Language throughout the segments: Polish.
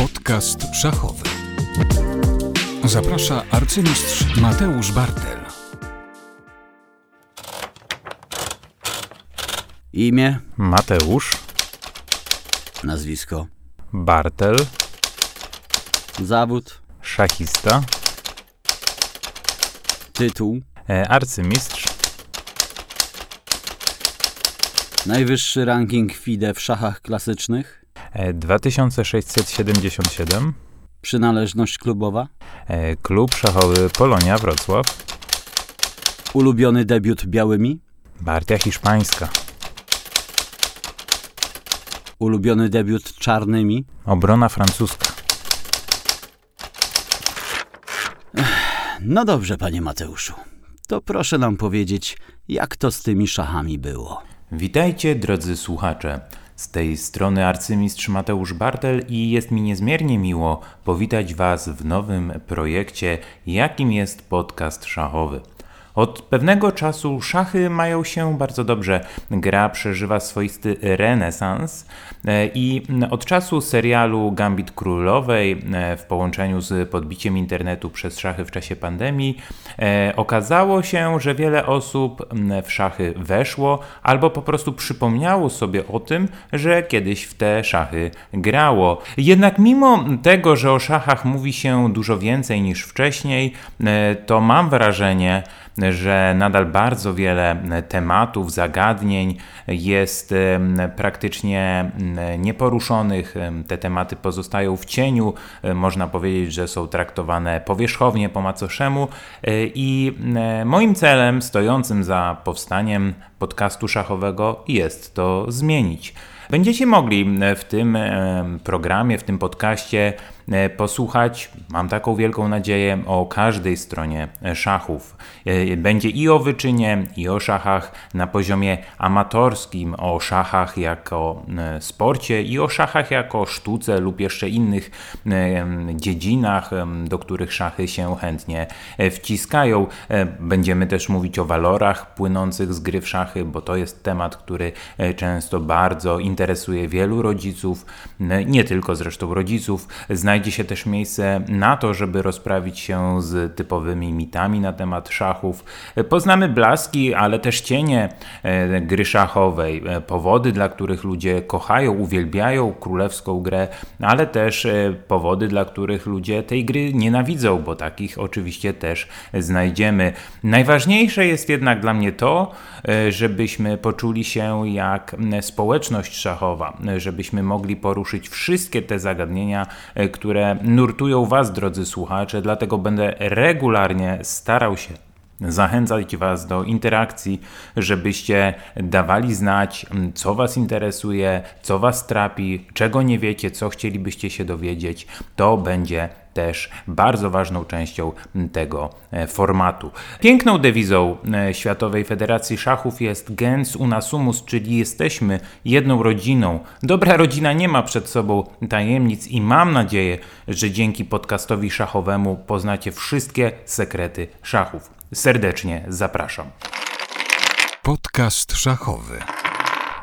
Podcast szachowy. Zaprasza arcymistrz Mateusz Bartel. Imię, Mateusz. Nazwisko, Bartel, zawód, szachista, tytuł, e, arcymistrz, najwyższy ranking FIDE w szachach klasycznych, 2677, przynależność klubowa, e, klub szachowy Polonia Wrocław, ulubiony debiut białymi, partia hiszpańska, ulubiony debiut czarnymi, obrona francuska. No dobrze, panie Mateuszu. To proszę nam powiedzieć, jak to z tymi szachami było. Witajcie drodzy słuchacze. Z tej strony arcymistrz Mateusz Bartel i jest mi niezmiernie miło powitać Was w nowym projekcie, jakim jest podcast szachowy. Od pewnego czasu szachy mają się bardzo dobrze. Gra przeżywa swoisty renesans e, i od czasu serialu Gambit Królowej e, w połączeniu z podbiciem internetu przez szachy w czasie pandemii e, okazało się, że wiele osób w szachy weszło albo po prostu przypomniało sobie o tym, że kiedyś w te szachy grało. Jednak mimo tego, że o szachach mówi się dużo więcej niż wcześniej, to mam wrażenie, że nadal bardzo wiele tematów, zagadnień jest praktycznie nieporuszonych. Te tematy pozostają w cieniu. Można powiedzieć, że są traktowane powierzchownie po macoszemu. I moim celem stojącym za powstaniem podcastu szachowego jest to zmienić. Będziecie mogli w tym programie, w tym podcaście E, posłuchać, mam taką wielką nadzieję, o każdej stronie e, szachów. E, będzie i o wyczynie, i o szachach na poziomie amatorskim, o szachach jako sporcie, i o szachach jako sztuce lub jeszcze innych dziedzinach, do których szachy się chętnie wciskają. Będziemy też mówić o walorach płynących z gry w szachy, bo to jest temat, który często bardzo interesuje wielu rodziców, nie tylko zresztą rodziców. Znajdzie znajdzie się też miejsce na to, żeby rozprawić się z typowymi mitami na temat szachów. Poznamy blaski, ale też cienie e, gry szachowej, e, powody, dla których ludzie kochają, uwielbiają królewską grę, ale też e, powody, dla których ludzie tej gry nienawidzą, bo takich oczywiście też znajdziemy. Najważniejsze jest jednak dla mnie to, żebyśmy poczuli się jak społeczność szachowa, żebyśmy mogli poruszyć wszystkie te zagadnienia, które które nurtują Was, drodzy słuchacze, dlatego będę regularnie starał się zachęcać Was do interakcji, żebyście dawali znać, co Was interesuje, co Was trapi, czego nie wiecie, co chcielibyście się dowiedzieć. To będzie też bardzo ważną częścią tego e, formatu. Piękną dewizą e, Światowej Federacji Szachów jest gens una sumus, czyli jesteśmy jedną rodziną. Dobra rodzina nie ma przed sobą tajemnic i mam nadzieję, że dzięki podcastowi szachowemu poznacie wszystkie sekrety szachów. Serdecznie zapraszam. Podcast szachowy.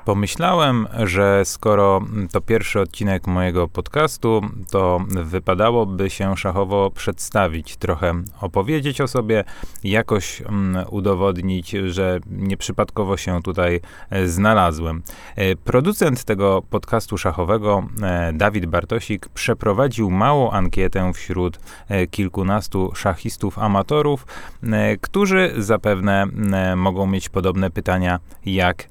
Pomyślałem, że skoro to pierwszy odcinek mojego podcastu, to wypadałoby się szachowo przedstawić, trochę opowiedzieć o sobie, jakoś mm, udowodnić, że nieprzypadkowo się tutaj e, znalazłem. E, producent tego podcastu szachowego, e, Dawid Bartosik, przeprowadził małą ankietę wśród kilkunastu szachistów amatorów, którzy zapewne mogą mieć podobne pytania jak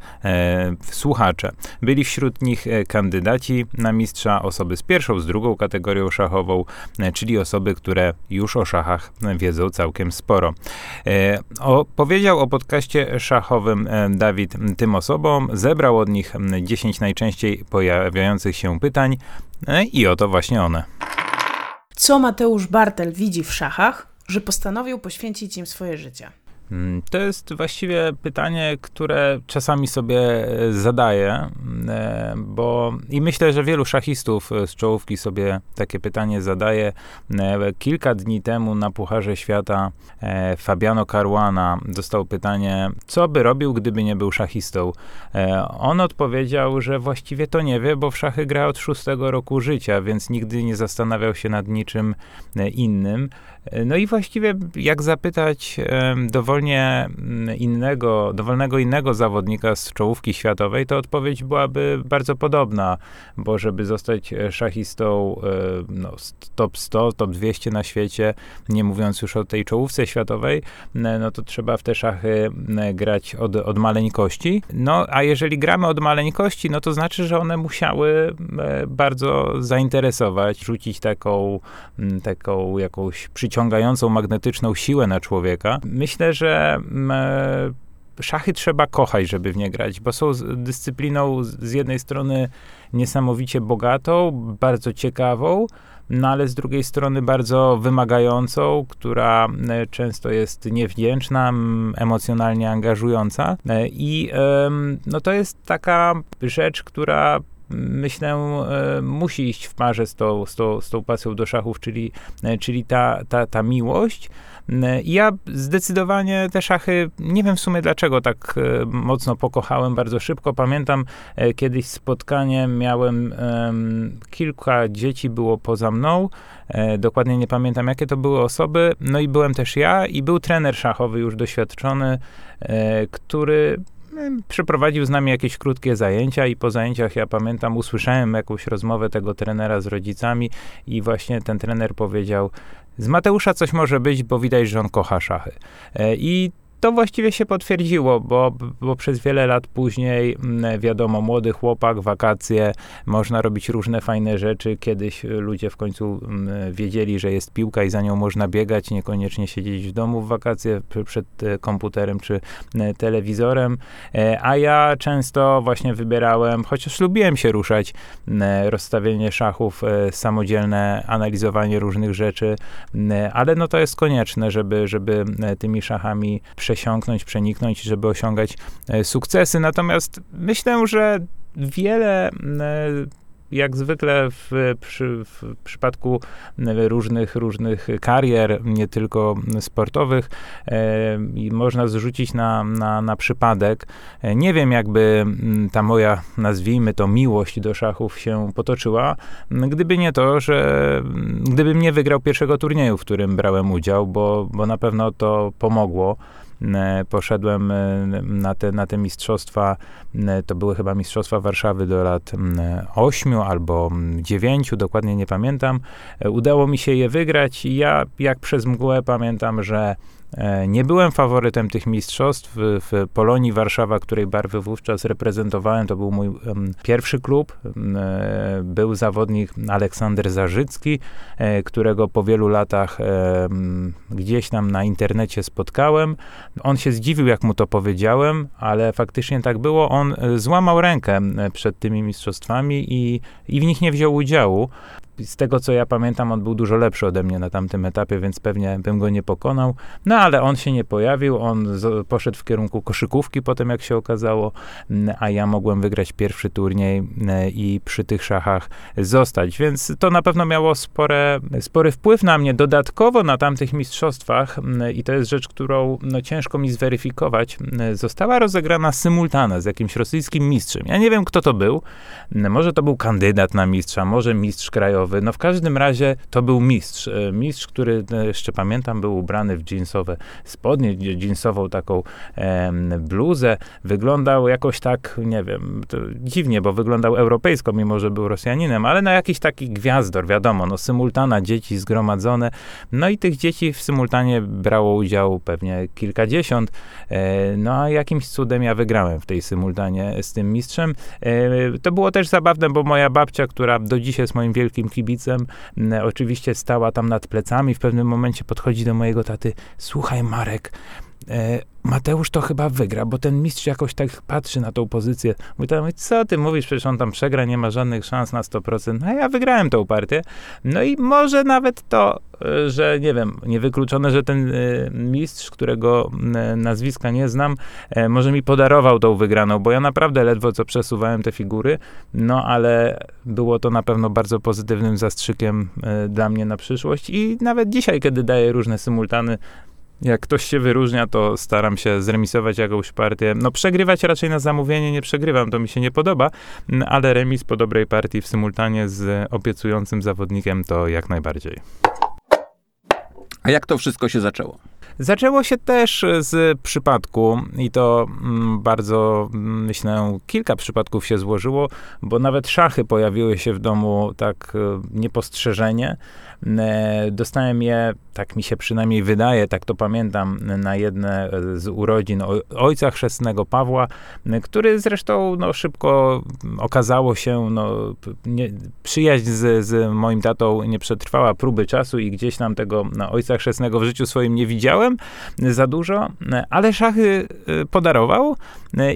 w słuchacze. Byli wśród nich e, kandydaci na mistrza, osoby z pierwszą, z drugą kategorią szachową, e, czyli osoby, które już o szachach wiedzą całkiem sporo. E, o, powiedział o podcaście szachowym Dawid tym osobom, zebrał od nich 10 najczęściej pojawiających się pytań i oto właśnie one. Co Mateusz Bartel widzi w szachach, że postanowił poświęcić im swoje życie? Mm, To jest właściwie pytanie, które czasami sobie e, zadaję, e, bo i myślę, że wielu szachistów e, z czołówki sobie takie pytanie zadaje. Kilka dni temu na Pucharze Świata Fabiano Caruana dostał pytanie, co by robił, gdyby nie był szachistą. On odpowiedział, że właściwie to nie wie, bo w szachy gra od szóstego roku życia, więc nigdy nie zastanawiał się nad niczym innym. No i właściwie jak zapytać dowolnie mm, innego, dowolnego innego zawodnika z czołówki światowej, to odpowiedź byłaby bardzo podobna, bo żeby zostać e, szachistą e, no, top 100, top 200 na świecie, nie mówiąc już o tej czołówce światowej, no to trzeba w te szachy grać od, od maleńkości. No a jeżeli gramy od maleńkości, no to znaczy, że one musiały e, bardzo zainteresować, rzucić taką, taką jakąś przyciągającą magnetyczną siłę na człowieka. Myślę, że m, e, szachy trzeba kochać, żeby w nie grać, bo są dyscypliną z- jednej strony niesamowicie bogatą, bardzo ciekawą, no ale z drugiej strony bardzo wymagającą, która e, często jest niewdzięczna, emocjonalnie angażująca. E, I no to jest taka rzecz, która myślę, e, musi iść w parze z tą, z tą, z tą pasją do szachów, czyli, e, czyli ta, ta, ta miłość. E, ja zdecydowanie te szachy, nie wiem w sumie dlaczego tak mocno pokochałem bardzo szybko. Pamiętam kiedyś spotkanie, miałem em, kilka dzieci było poza mną, dokładnie nie pamiętam jakie to były osoby, no i byłem też ja i był trener szachowy już doświadczony, który przeprowadził z nami jakieś krótkie zajęcia i po zajęciach ja pamiętam usłyszałem jakąś rozmowę tego trenera z rodzicami i właśnie ten trener powiedział z Mateusza coś może być, bo widać, że on kocha szachy. E, I to właściwie się potwierdziło, bo, bo przez wiele lat później, mm, wiadomo, młody chłopak, wakacje, można robić różne fajne rzeczy. Kiedyś y, ludzie w końcu mm, wiedzieli, że jest piłka i za nią można biegać, niekoniecznie siedzieć w domu w wakacje pr- przed e, komputerem czy e, telewizorem. E, A ja często właśnie wybierałem, chociaż lubiłem się ruszać, m, rozstawienie szachów, e, samodzielne analizowanie różnych rzeczy, ale no to jest konieczne, żeby, żeby e, tymi szachami przesiąknąć, przeniknąć, żeby osiągać e, sukcesy. Natomiast myślę, że wiele m, jak zwykle w, przy, w przypadku różnych, różnych karier, nie tylko sportowych, e, można zrzucić na, na, na przypadek. E, Nie wiem, jakby ta moja, nazwijmy to, miłość do szachów się potoczyła, gdyby nie to, że gdybym nie wygrał pierwszego turnieju, w którym brałem udział, bo, bo na pewno to pomogło. E, Poszedłem e, na te, na te mistrzostwa, e, to były chyba mistrzostwa Warszawy do lat 8 albo 9, dokładnie nie pamiętam. Udało mi się je wygrać i ja jak przez mgłę pamiętam, że nie byłem faworytem tych mistrzostw. W, Polonii Warszawa, której barwy wówczas reprezentowałem, to był mój pierwszy klub. E, Był zawodnik Aleksander Zarzycki, e, którego po wielu latach gdzieś tam na internecie spotkałem. On się zdziwił, jak mu to powiedziałem, ale faktycznie tak było. On e, złamał rękę e, przed tymi mistrzostwami i, i w nich nie wziął udziału. Z tego, co ja pamiętam, on był dużo lepszy ode mnie na tamtym etapie, więc pewnie bym go nie pokonał. No ale on się nie pojawił, on z, poszedł w kierunku koszykówki potem, jak się okazało, m, a ja mogłem wygrać pierwszy turniej m, i przy tych szachach zostać, więc to na pewno miało spore, spory wpływ na mnie. Dodatkowo na tamtych mistrzostwach, m, i to jest rzecz, którą no, ciężko mi zweryfikować, została rozegrana symultana z jakimś rosyjskim mistrzem. Ja nie wiem, kto to był. Może to był kandydat na mistrza, może mistrz krajowy. No w każdym razie to był mistrz. E, Mistrz, który e, jeszcze pamiętam, był ubrany w jeansowe spodnie, jeansową taką em, bluzę. Wyglądał jakoś tak, nie wiem, dziwnie, bo wyglądał europejsko, mimo że był Rosjaninem, ale na jakiś taki gwiazdor, wiadomo, no symultana, dzieci zgromadzone. No i tych dzieci w symultanie brało udział pewnie kilkadziesiąt. E, No a jakimś cudem ja wygrałem w tej symultanie z tym mistrzem. E, To było też zabawne, bo moja babcia, która do dziś jest moim wielkim kibicem, oczywiście stała tam nad plecami. W pewnym momencie podchodzi do mojego taty: Słuchaj, Marek, Mateusz to chyba wygra, bo ten mistrz jakoś tak patrzy na tą pozycję. Mówi tam, co ty mówisz, przecież on tam przegra, nie ma żadnych szans na 100%. A ja wygrałem tą partię. No i może nawet to, e, że nie wiem, niewykluczone, że ten e, mistrz, którego e, nazwiska nie znam, e, może mi podarował tą wygraną, bo ja naprawdę ledwo co przesuwałem te figury, no ale było to na pewno bardzo pozytywnym zastrzykiem e, dla mnie na przyszłość i nawet dzisiaj, kiedy daję różne symultany, jak ktoś się wyróżnia, to staram się zremisować jakąś partię. No przegrywać raczej na zamówienie nie przegrywam, to mi się nie podoba, m, ale remis po dobrej partii w symultanie z obiecującym zawodnikiem to jak najbardziej. A jak to wszystko się zaczęło? Zaczęło się też z przypadku i to mm, bardzo, mm, myślę, kilka przypadków się złożyło, bo nawet szachy pojawiły się w domu tak e, niepostrzeżenie. E, Dostałem je, tak mi się przynajmniej wydaje, tak to pamiętam, na jedne z urodzin oj- ojca chrzestnego Pawła, który zresztą no, szybko okazało się, no, nie, przyjaźń z, z moim tatą nie przetrwała próby czasu i gdzieś tam tego no, ojca chrzestnego w życiu swoim nie widziałem za dużo, ale szachy y, podarował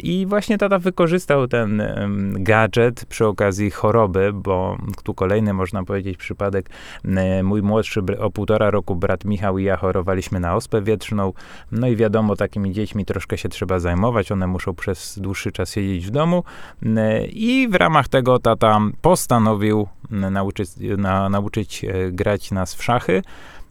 i właśnie tata wykorzystał ten gadżet przy okazji choroby, bo tu kolejny, można powiedzieć, przypadek. Mój młodszy o półtora roku brat Michał i ja chorowaliśmy na ospę wietrzną, no i wiadomo, takimi dziećmi troszkę się trzeba zajmować, one muszą przez dłuższy czas siedzieć w domu. I w ramach tego tata postanowił nauczyć, na, nauczyć e, grać nas w szachy.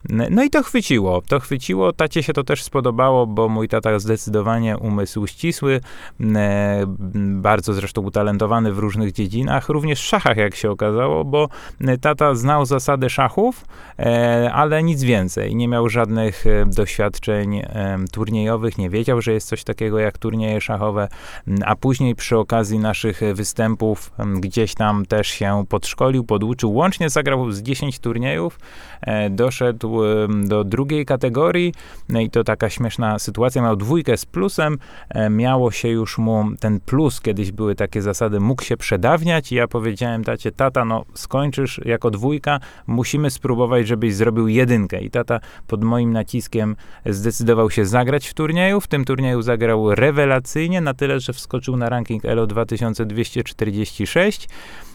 No i to chwyciło, to chwyciło, tacie się to też spodobało, bo mój tata zdecydowanie umysł ścisły, e, bardzo zresztą utalentowany w różnych dziedzinach, również w szachach jak się okazało, bo tata znał zasady szachów, e, ale nic więcej, nie miał żadnych e, doświadczeń e, turniejowych, nie wiedział, że jest coś takiego jak turnieje szachowe, a później przy okazji naszych występów gdzieś tam też się podszkolił, poduczył, łącznie zagrał z 10 turniejów, e, doszedł do drugiej kategorii. No i to taka śmieszna sytuacja, miał dwójkę z plusem, e, miało się już mu ten plus, kiedyś były takie zasady, mógł się przedawniać. I ja powiedziałem tacie, tata, no skończysz jako dwójka, musimy spróbować, żebyś zrobił jedynkę. I tata pod moim naciskiem zdecydował się zagrać w turnieju, w tym turnieju zagrał rewelacyjnie, na tyle, że wskoczył na ranking ELO 2246 e,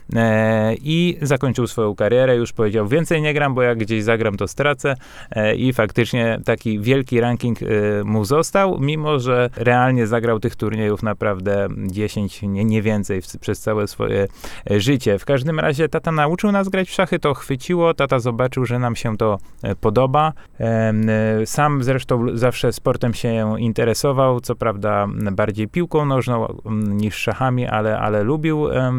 i zakończył swoją karierę. Już powiedział, więcej nie gram, bo jak gdzieś zagram, to stracę. E, I faktycznie taki wielki ranking e, mu został, mimo że realnie zagrał tych turniejów naprawdę 10, nie, nie więcej w, przez całe swoje e, życie. W każdym razie tata nauczył nas grać w szachy, to chwyciło. Tata zobaczył, że nam się to e, podoba. E, Sam zresztą zawsze sportem się interesował, co prawda bardziej piłką nożną niż szachami, ale, ale lubił e,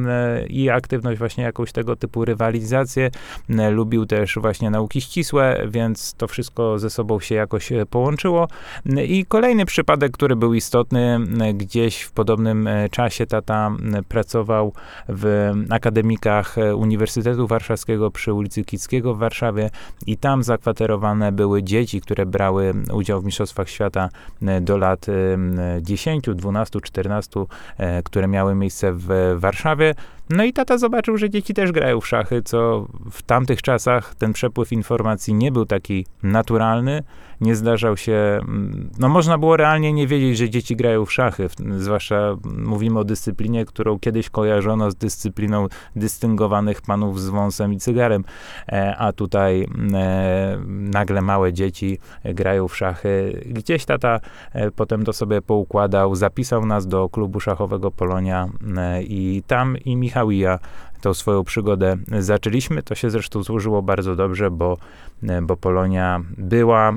i aktywność właśnie jakąś tego typu rywalizację. M, Lubił też właśnie nauki ścisłe, więc to wszystko ze sobą się jakoś e, połączyło. M, I kolejny przypadek, który był istotny, gdzieś w podobnym e, czasie tata pracował w akademikach e, Uniwersytetu Warszawskiego przy ulicy Kickiego w Warszawie i tam zakwaterowane były dzieci, które brały udział w Mistrzostwach Świata e, do lat em, 10, 12, 14, e, które miały miejsce w Warszawie. No i tata zobaczył, że dzieci też grają w szachy, co w tamtych czasach ten przepływ informacji nie był taki naturalny. Nie zdarzał się, mm, no można było realnie nie wiedzieć, że dzieci grają w szachy, zwłaszcza mm, mówimy o dyscyplinie, którą kiedyś kojarzono z dyscypliną dystyngowanych panów z wąsem i cygarem, e, a tutaj mm, e, nagle małe dzieci grają w szachy. Gdzieś tata e, potem to sobie poukładał, zapisał nas do klubu szachowego Polonia e, i tam i Michał i ja tą swoją przygodę zaczęliśmy. To się zresztą złożyło bardzo dobrze, bo, e, bo Polonia była e,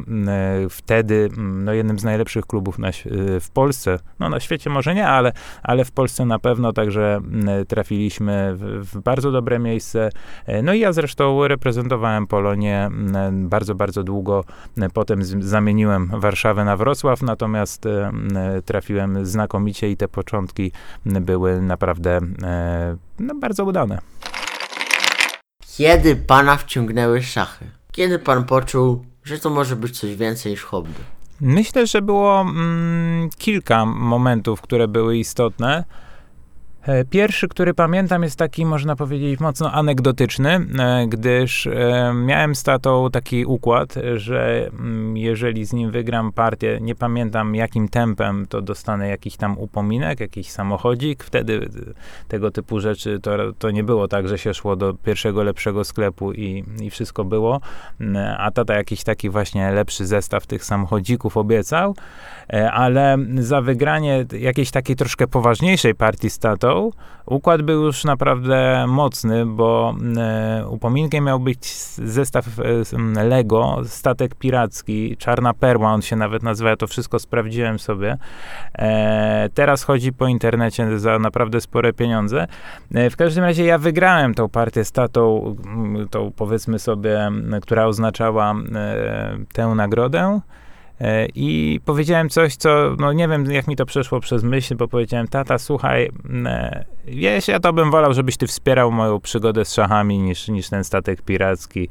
wtedy no, jednym z najlepszych klubów na, e, w Polsce. No na świecie może nie, ale, ale w Polsce na pewno, także trafiliśmy w, w bardzo dobre miejsce. No i ja zresztą reprezentowałem Polonię bardzo, bardzo długo. Potem z, zamieniłem Warszawę na Wrocław, natomiast trafiłem znakomicie i te początki były naprawdę no, bardzo udane. Kiedy pana wciągnęły szachy? Kiedy pan poczuł, że to może być coś więcej niż hobby? Myślę, że było mm, kilka momentów, które były istotne. E, Pierwszy, który pamiętam, jest taki, można powiedzieć, mocno anegdotyczny, e, gdyż e, miałem z tatą taki układ, że mm, jeżeli z nim wygram partię, nie pamiętam jakim tempem, to dostanę jakiś tam upominek, jakiś samochodzik. Wtedy tego typu rzeczy to, to nie było tak, że się szło do pierwszego lepszego sklepu i, i wszystko było, Mm, a tata jakiś taki właśnie lepszy zestaw tych samochodzików obiecał, ale za wygranie jakiejś takiej troszkę poważniejszej partii z tatą, układ był już naprawdę mocny, bo e, upominkiem miał być zestaw e, Lego, statek piracki, Czarna Perła, on się nawet nazywa, ja to wszystko sprawdziłem sobie. E, teraz chodzi po internecie za naprawdę spore pieniądze. W każdym razie ja wygrałem tą partię z tatą, tą powiedzmy sobie, która oznaczała tę nagrodę. E, I powiedziałem coś, co, no nie wiem, jak mi to przeszło przez myśl, bo powiedziałem, tata, słuchaj, e, wiesz, ja to bym wolał, żebyś ty wspierał moją przygodę z szachami niż, niż ten statek piracki.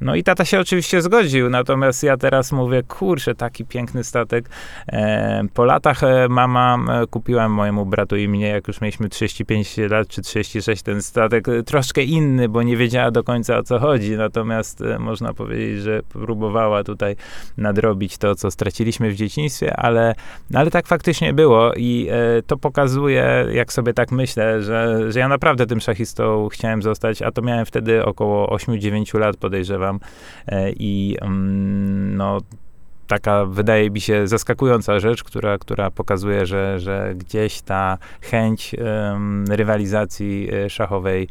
No i tata się oczywiście zgodził, natomiast ja teraz mówię, kurczę, taki piękny statek. E, po latach e, mama e, kupiła mojemu bratu i mnie, jak już mieliśmy 35 lat czy 36, ten statek e, troszkę inny, bo nie wiedziała do końca o co chodzi, natomiast można powiedzieć, że próbowała tutaj nadrobić to, co straciliśmy w dzieciństwie, ale, ale tak faktycznie było i e, to pokazuje, jak sobie tak myślę, że, że ja naprawdę tym szachistą chciałem zostać, a to miałem wtedy około 8-9 lat, podejrzewam. E, I mm, no, taka wydaje mi się zaskakująca rzecz, która, która pokazuje, że, że gdzieś ta chęć rywalizacji e, szachowej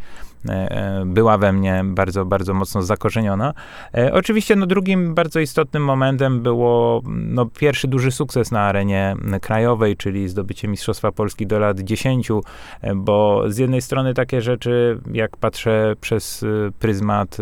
była we mnie bardzo, bardzo mocno zakorzeniona. E, oczywiście no, drugim bardzo istotnym momentem było no, pierwszy duży sukces na arenie krajowej, czyli zdobycie Mistrzostwa Polski do lat 10, e, bo z jednej strony takie rzeczy, jak patrzę przez pryzmat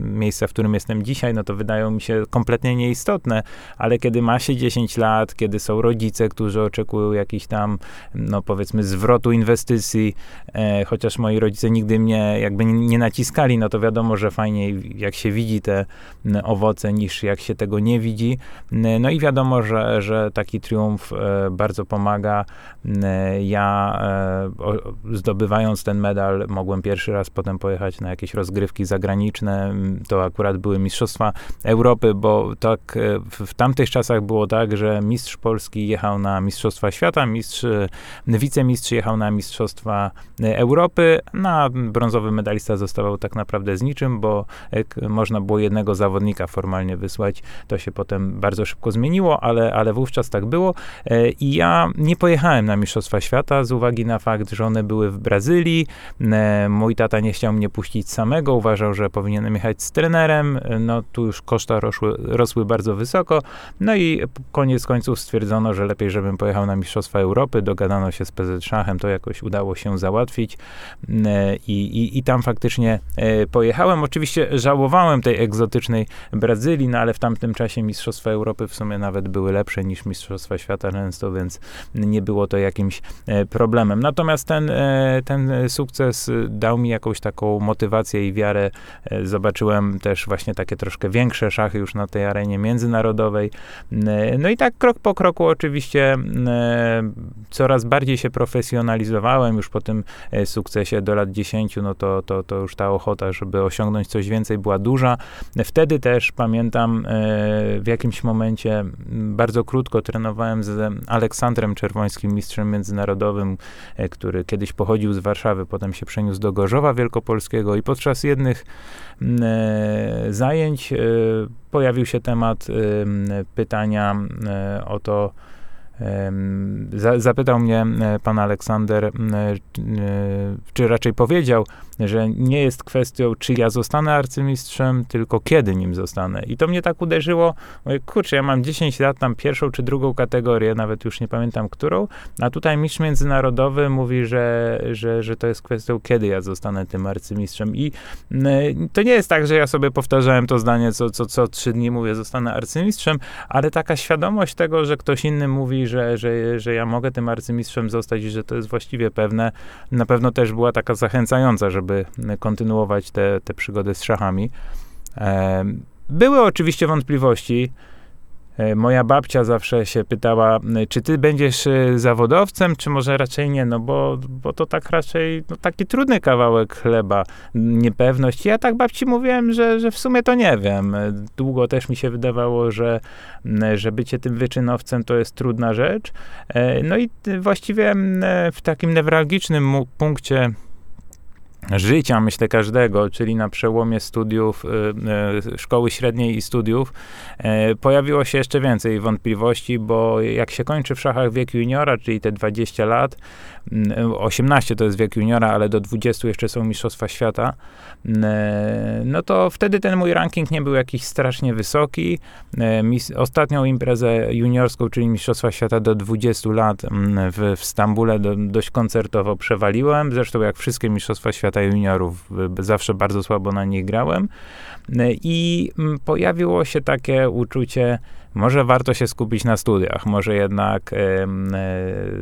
miejsca, w którym jestem dzisiaj, no to wydają mi się kompletnie nieistotne, ale kiedy ma się 10 lat, kiedy są rodzice, którzy oczekują jakichś tam, no powiedzmy, zwrotu inwestycji, e, chociaż moi rodzice nigdy mnie jakby nie, naciskali, no to wiadomo, że fajniej jak się widzi te m, owoce, niż jak się tego nie widzi. N- No i wiadomo, że, że taki triumf e, bardzo pomaga. N- Ja e, zdobywając ten medal, mogłem pierwszy raz potem pojechać na jakieś rozgrywki zagraniczne. To akurat były Mistrzostwa Europy, bo tak e, w, tamtych czasach było tak, że mistrz Polski jechał na Mistrzostwa Świata, mistrz, wicemistrz jechał na Mistrzostwa Europy, na brązowy medalista zostawał tak naprawdę z niczym, bo e, można było jednego zawodnika formalnie wysłać. To się potem bardzo szybko zmieniło, ale, ale wówczas tak było. E, I ja nie pojechałem na Mistrzostwa Świata z uwagi na fakt, że one były w Brazylii. E, Mój tata nie chciał mnie puścić samego, uważał, że powinienem jechać z trenerem. No tu już koszta rosły, rosły bardzo wysoko. No i koniec końców stwierdzono, że lepiej, żebym pojechał na Mistrzostwa Europy. Dogadano się z PZ Szachem, to jakoś udało się załatwić. E, I, i, tam faktycznie e, pojechałem. Oczywiście żałowałem tej egzotycznej Brazylii, no ale w tamtym czasie Mistrzostwa Europy w sumie nawet były lepsze niż Mistrzostwa Świata często, więc nie było to jakimś e, problemem. Natomiast ten, e, ten sukces dał mi jakąś taką motywację i wiarę. Zobaczyłem też właśnie takie troszkę większe szachy już na tej arenie międzynarodowej. No i tak krok po kroku oczywiście coraz bardziej się profesjonalizowałem już po tym sukcesie do lat 10, no to, to, to już ta ochota, żeby osiągnąć coś więcej była duża. Wtedy też pamiętam e, w jakimś momencie bardzo krótko trenowałem z Aleksandrem Czerwońskim, mistrzem międzynarodowym, e, który kiedyś pochodził z Warszawy, potem się przeniósł do Gorzowa Wielkopolskiego i podczas jednych e, zajęć pojawił się temat pytania o to, Zapytał mnie e, pan Aleksander, e, e, czy raczej powiedział, że nie jest kwestią, czy ja zostanę arcymistrzem, tylko kiedy nim zostanę. I to mnie tak uderzyło, mówię, kurczę, ja mam 10 lat, tam pierwszą czy drugą kategorię, nawet już nie pamiętam którą, a tutaj mistrz międzynarodowy mówi, że, że, że to jest kwestią, kiedy ja zostanę tym arcymistrzem. I to nie jest tak, że ja sobie powtarzałem to zdanie co, co, co trzy dni, mówię, zostanę arcymistrzem, ale taka świadomość tego, że ktoś inny mówi, że, że, że ja mogę tym arcymistrzem zostać i że to jest właściwie pewne, na pewno też była taka zachęcająca, żeby kontynuować tę te, te przygodę z szachami. Em, Były oczywiście wątpliwości, E, Moja babcia zawsze się pytała, e, czy ty będziesz e, zawodowcem, czy może raczej nie, no bo, bo to tak raczej no taki trudny kawałek chleba, niepewność. Ja tak babci mówiłem, że, że w sumie to nie wiem. E, Długo też mi się wydawało, że, że bycie tym wyczynowcem to jest trudna rzecz. E, No i e, właściwie e, w takim newralgicznym punkcie życia, myślę, każdego, czyli na przełomie studiów, y, y, szkoły średniej i studiów, y, pojawiło się jeszcze więcej wątpliwości, bo jak się kończy w szachach wiek juniora, czyli te 20 lat, y, 18 to jest wiek juniora, ale do 20 jeszcze są Mistrzostwa Świata, no to wtedy ten mój ranking nie był jakiś strasznie wysoki. Ostatnią imprezę juniorską, czyli Mistrzostwa Świata do 20 lat w, Stambule do, dość koncertowo przewaliłem. Zresztą jak wszystkie Mistrzostwa Świata juniorów, y, zawsze bardzo słabo na nich grałem. Y, I mm, pojawiło się takie uczucie, może warto się skupić na studiach, może jednak em, e,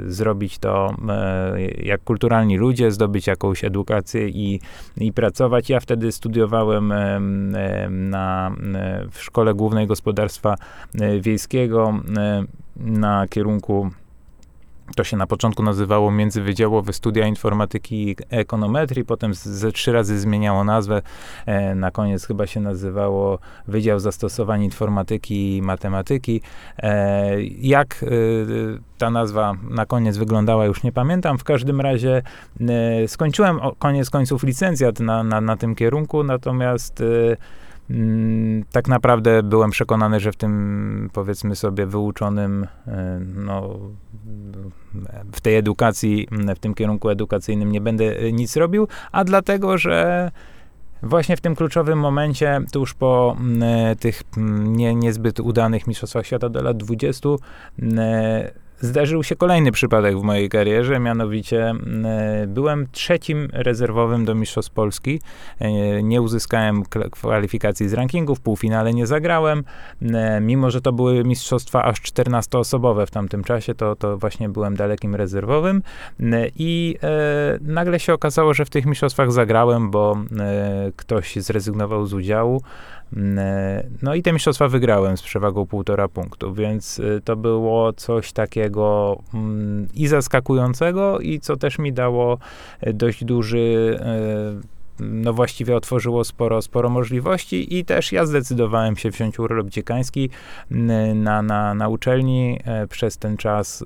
zrobić to e, jak kulturalni ludzie, zdobyć jakąś edukację i, i pracować. Ja wtedy studiowałem em, em, na, w Szkole Głównej Gospodarstwa Wiejskiego na kierunku to się na początku nazywało Międzywydziałowe Studia Informatyki i Ekonometrii, potem ze trzy razy zmieniało nazwę. E, na koniec chyba się nazywało Wydział Zastosowań Informatyki i Matematyki. E, jak e, ta nazwa na koniec wyglądała, już nie pamiętam. W każdym razie e, skończyłem o, koniec końców licencjat na, na, na tym kierunku, natomiast e, Tak naprawdę byłem przekonany, że w tym, powiedzmy sobie, wyuczonym, e, no, w tej edukacji, w tym kierunku edukacyjnym nie będę e, nic robił, a dlatego, że właśnie w tym kluczowym momencie, tuż po mm, e, tych mm, nie, niezbyt udanych Mistrzostwach Świata do lat 20, mm, e, zdarzył się kolejny przypadek w mojej karierze, mianowicie e, byłem trzecim rezerwowym do Mistrzostw Polski. E, Nie uzyskałem kwalifikacji z rankingu, w półfinale nie zagrałem. E, Mimo, że to były mistrzostwa aż 14-osobowe w tamtym czasie, to, to właśnie byłem dalekim rezerwowym. I nagle się okazało, że w tych mistrzostwach zagrałem, bo ktoś zrezygnował z udziału. E, No i te mistrzostwa wygrałem z przewagą półtora punktu, więc e, to było coś takiego mm, i zaskakującego, i co też mi dało e, dość duży e, no właściwie otworzyło sporo, sporo możliwości i też ja zdecydowałem się wziąć urlop dziekański na, na, na uczelni. Przez ten czas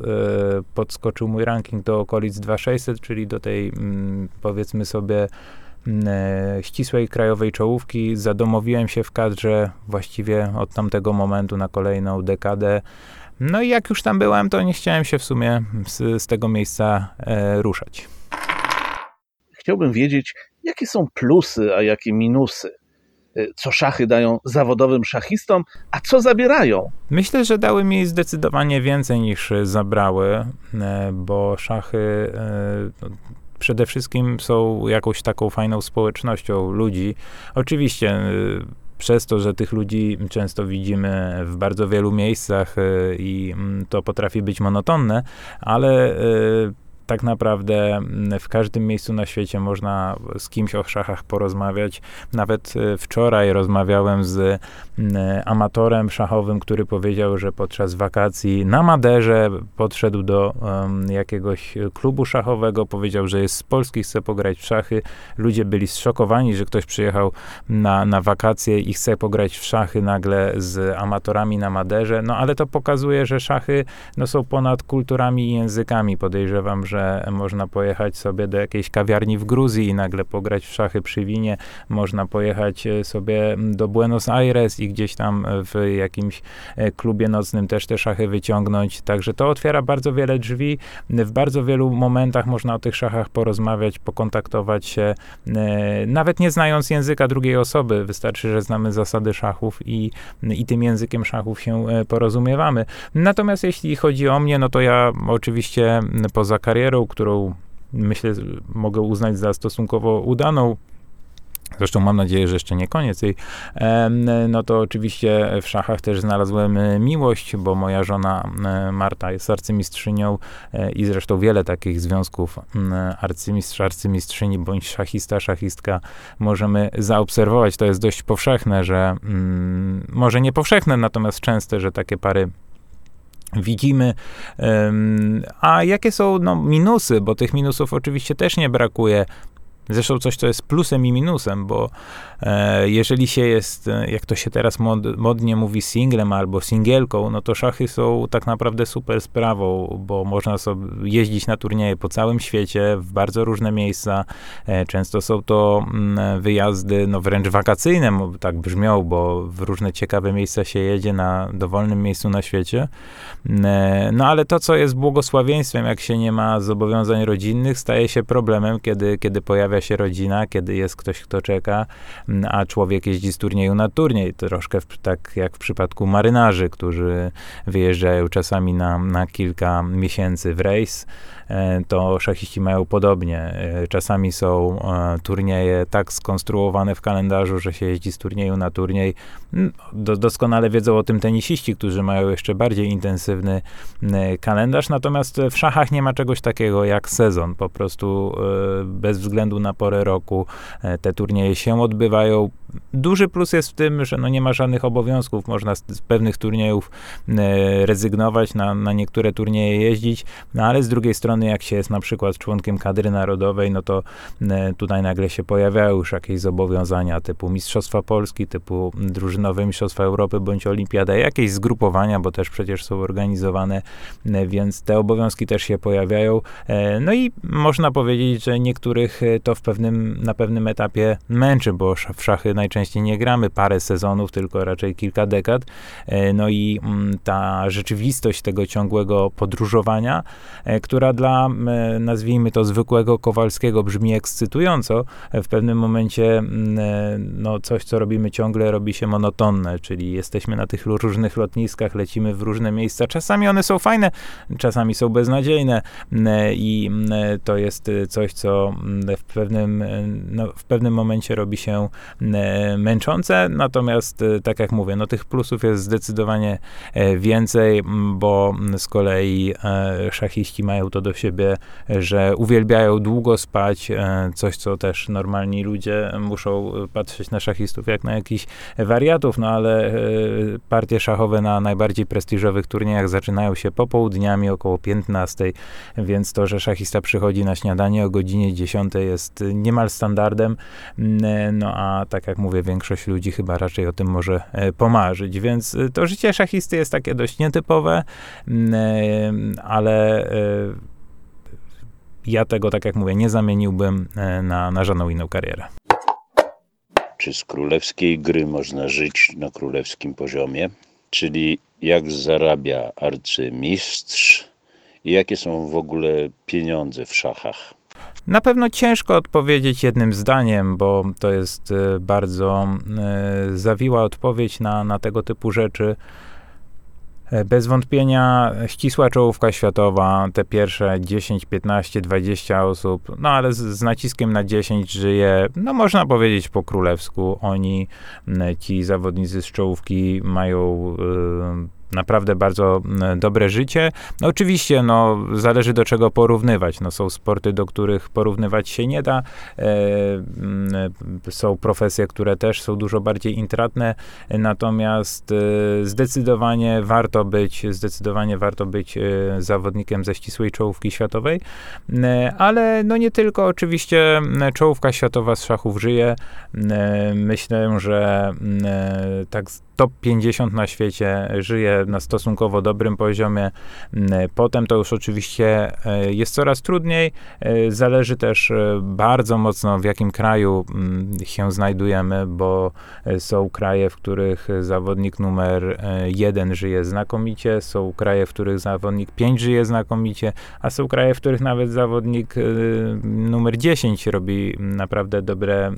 podskoczył mój ranking do okolic 2600, czyli do tej mm, powiedzmy sobie ścisłej krajowej czołówki. Zadomowiłem się w kadrze właściwie od tamtego momentu na kolejną dekadę. No i jak już tam byłem, to nie chciałem się w sumie z, z tego miejsca e, ruszać. Chciałbym wiedzieć, jakie są plusy, a jakie minusy. Y, Co szachy dają zawodowym szachistom, a co zabierają? Myślę, że dały mi zdecydowanie więcej niż e, zabrały, e, bo szachy e, przede wszystkim są jakąś taką fajną społecznością ludzi. Oczywiście e, przez to, że tych ludzi często widzimy w bardzo wielu miejscach e, i mm, to potrafi być monotonne, ale e, tak naprawdę mm, w każdym miejscu na świecie można z kimś o szachach porozmawiać. Nawet e, wczoraj rozmawiałem z mm, amatorem szachowym, który powiedział, że podczas wakacji na Maderze podszedł do em, jakiegoś klubu szachowego, powiedział, że jest z Polski, chce pograć w szachy. Ludzie byli zszokowani, że ktoś przyjechał na, na wakacje i chce pograć w szachy nagle z amatorami na Maderze. No ale to pokazuje, że szachy no, są ponad kulturami i językami. Podejrzewam, że można pojechać sobie do jakiejś kawiarni w Gruzji i nagle pograć w szachy przy winie. Można pojechać e, sobie do Buenos Aires i gdzieś tam w jakimś e, klubie nocnym też te szachy wyciągnąć. Także to otwiera bardzo wiele drzwi. W bardzo wielu momentach można o tych szachach porozmawiać, pokontaktować się, e, nawet nie znając języka drugiej osoby. Wystarczy, że znamy zasady szachów i, i tym językiem szachów się e, porozumiewamy. Natomiast jeśli chodzi o mnie, no to ja oczywiście poza karierą, którą myślę, mogę uznać za stosunkowo udaną, Zresztą mam nadzieję, że jeszcze nie koniec No to oczywiście w szachach też znalazłem e, miłość, bo moja żona e, Marta jest arcymistrzynią e, i zresztą wiele takich związków arcymistrz, arcymistrzyni bądź szachista, szachistka możemy zaobserwować. To jest dość powszechne, że może nie powszechne, natomiast częste, że takie pary widzimy. A jakie są no, minusy? Bo tych minusów oczywiście też nie brakuje. Zresztą coś, co jest plusem i minusem, bo jeżeli się jest, e, jak to się teraz mod, modnie mówi, singlem albo singielką, no to szachy są tak naprawdę super sprawą, bo można sobie jeździć na turnieje po całym świecie, w bardzo różne miejsca. E, często są to mm, wyjazdy no, wręcz wakacyjne, tak brzmią, bo w różne ciekawe miejsca się jedzie na dowolnym miejscu na świecie. E, No ale to, co jest błogosławieństwem, jak się nie ma zobowiązań rodzinnych, staje się problemem, kiedy, kiedy pojawia się rodzina, kiedy jest ktoś, kto czeka, a człowiek jeździ z turnieju na turniej. Troszkę w, tak jak w przypadku marynarzy, którzy wyjeżdżają czasami na, na kilka miesięcy w rejs, to szachiści mają podobnie. E, Czasami są e, turnieje tak skonstruowane w kalendarzu, że się jeździ z turnieju na turniej. Do, doskonale wiedzą o tym tenisiści, którzy mają jeszcze bardziej intensywny e, kalendarz, natomiast w szachach nie ma czegoś takiego jak sezon. Po prostu e, bez względu na porę roku e, te turnieje się odbywają. Duży plus jest w tym, że no nie ma żadnych obowiązków. Można z, z pewnych turniejów e, rezygnować, na, na niektóre turnieje jeździć, no ale z drugiej strony, jak się jest na przykład członkiem kadry narodowej, no to e, tutaj nagle się pojawiają już jakieś zobowiązania typu Mistrzostwa Polski, typu drużynowe Mistrzostwa Europy bądź Olimpiada, jakieś zgrupowania, bo też przecież są organizowane, e, więc te obowiązki też się pojawiają. E, No i można powiedzieć, że niektórych e, to w pewnym, na pewnym etapie męczy, bo sz- w szachy najczęściej nie gramy parę sezonów, tylko raczej kilka dekad. E, No i mm, ta rzeczywistość tego ciągłego podróżowania, e, która dla, e, nazwijmy to, zwykłego Kowalskiego brzmi ekscytująco, w pewnym momencie mm, no, coś, co robimy ciągle, robi się monotonne, czyli jesteśmy na tych różnych lotniskach, lecimy w różne miejsca. Czasami one są fajne, czasami są beznadziejne m, e, i to jest coś, co w pewnym, no, w pewnym momencie robi się męczące, natomiast e, tak jak mówię, no tych plusów jest zdecydowanie e, więcej, bo z kolei e, szachiści mają to do siebie, że uwielbiają długo spać, coś co też normalni ludzie muszą patrzeć na szachistów jak na jakichś wariatów, no ale partie szachowe na najbardziej prestiżowych turniejach zaczynają się popołudniami około 15, więc to, że szachista przychodzi na śniadanie o godzinie 10 jest niemal standardem, no a tak jak mówię, większość ludzi chyba raczej o tym może e, pomarzyć, więc e, to życie szachisty jest takie dość nietypowe, mm, e, ale ja tego, tak jak mówię, nie zamieniłbym na, na żadną inną karierę. Czy z królewskiej gry można żyć na królewskim poziomie? Czyli jak zarabia arcymistrz i jakie są w ogóle pieniądze w szachach? Na pewno ciężko odpowiedzieć jednym zdaniem, bo to jest e, bardzo e, zawiła odpowiedź na, na tego typu rzeczy. E, Bez wątpienia ścisła czołówka światowa, te pierwsze 10, 15, 20 osób, no ale z, z naciskiem na 10 żyje, no można powiedzieć po królewsku. Oni, ci zawodnicy z czołówki mają e, naprawdę bardzo m, dobre życie. No oczywiście, no, zależy do czego porównywać. No, są sporty, do których porównywać się nie da. E, m, są profesje, które też są dużo bardziej intratne, natomiast e, zdecydowanie warto być, zdecydowanie warto być e, zawodnikiem ze ścisłej czołówki światowej, E, ale no nie tylko, oczywiście czołówka światowa z szachów żyje. E, Myślę, że e, tak top 50 na świecie żyje na stosunkowo dobrym poziomie. M, Potem to już oczywiście e, jest coraz trudniej. E, Zależy też e, bardzo mocno w jakim kraju m, się znajdujemy, bo są kraje, w których zawodnik numer jeden żyje znakomicie, są kraje, w których zawodnik 5 żyje znakomicie, a są kraje, w których nawet zawodnik numer 10 robi naprawdę dobre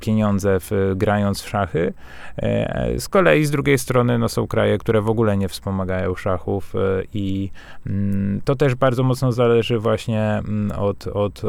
pieniądze w, grając w szachy. E, Z kolei z drugiej strony no, są kraje, które w ogóle nie wspomagają szachów e, i mm, to też bardzo mocno zależy właśnie mm, od, od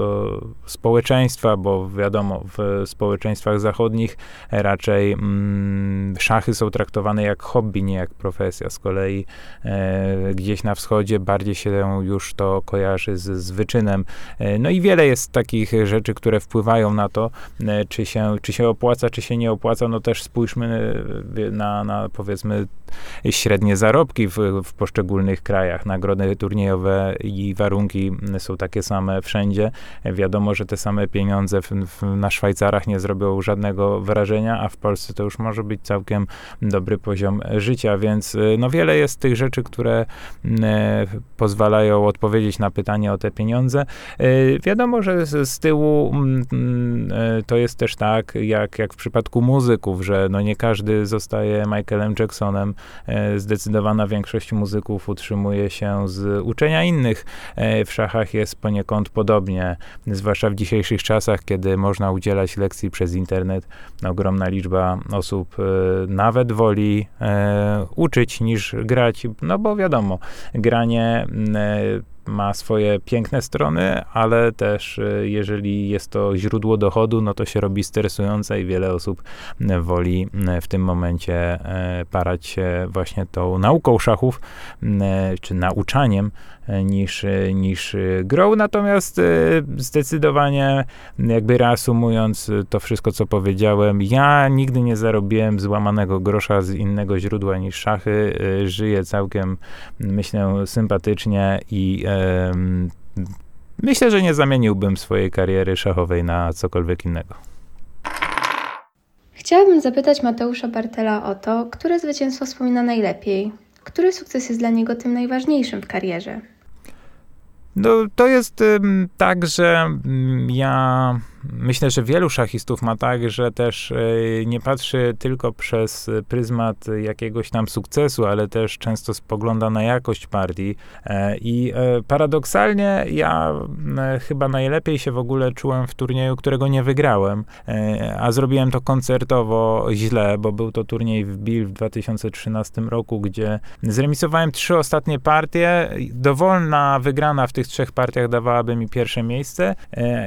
społeczeństwa, bo wiadomo, w społeczeństwach zachodnich raczej mm, szachy są traktowane jak hobby, nie jak profesja. Z kolei e, gdzieś na wschodzie bardziej się już to kojarzy z, z wyczynem. E, no i wiele jest takich rzeczy, które wpływają na to, e, czy się, czy się opłaca, czy się nie opłaca. No też spójrzmy e, na, na powiedzmy średnie zarobki w, w poszczególnych krajach. Nagrody turniejowe i warunki są takie same wszędzie. Wiadomo, że te same pieniądze w, w, na Szwajcarach nie zrobią żadnego wrażenia, a w Polsce to już może być całkiem dobry poziom życia, więc y, no wiele jest tych rzeczy, które y, pozwalają odpowiedzieć na pytanie o te pieniądze. Wiadomo, że z, z tyłu to jest też tak, jak, jak w przypadku muzyków, że no nie każdy zostaje Michaelem Jacksonem, E, zdecydowana większość muzyków utrzymuje się z uczenia innych. E, w szachach jest poniekąd podobnie, zwłaszcza w dzisiejszych czasach, kiedy można udzielać lekcji przez internet. Ogromna liczba osób e, nawet woli uczyć niż grać, no bo wiadomo, granie ma swoje piękne strony, ale też y, jeżeli jest to źródło dochodu, no to się robi stresujące i wiele osób y, woli y, w tym momencie parać się właśnie tą nauką szachów, czy nauczaniem niż, niż grą. Natomiast zdecydowanie, jakby reasumując to wszystko, co powiedziałem, ja nigdy nie zarobiłem złamanego grosza z innego źródła niż szachy. Żyję całkiem, myślę, sympatycznie i myślę, że nie zamieniłbym swojej kariery szachowej na cokolwiek innego. Chciałabym zapytać Mateusza Bartela o to, które zwycięstwo wspomina najlepiej, który sukces jest dla niego tym najważniejszym w karierze. No, to jest tak, że um, ja myślę, że wielu szachistów ma tak, że też e, nie patrzy tylko przez pryzmat jakiegoś tam sukcesu, ale też często spogląda na jakość partii. E, I e, paradoksalnie ja chyba najlepiej się w ogóle czułem w turnieju, którego nie wygrałem, a zrobiłem to koncertowo źle, bo był to turniej w Bill w 2013 roku, gdzie zremisowałem trzy ostatnie partie. Dowolna wygrana w tych trzech partiach dawałaby mi pierwsze miejsce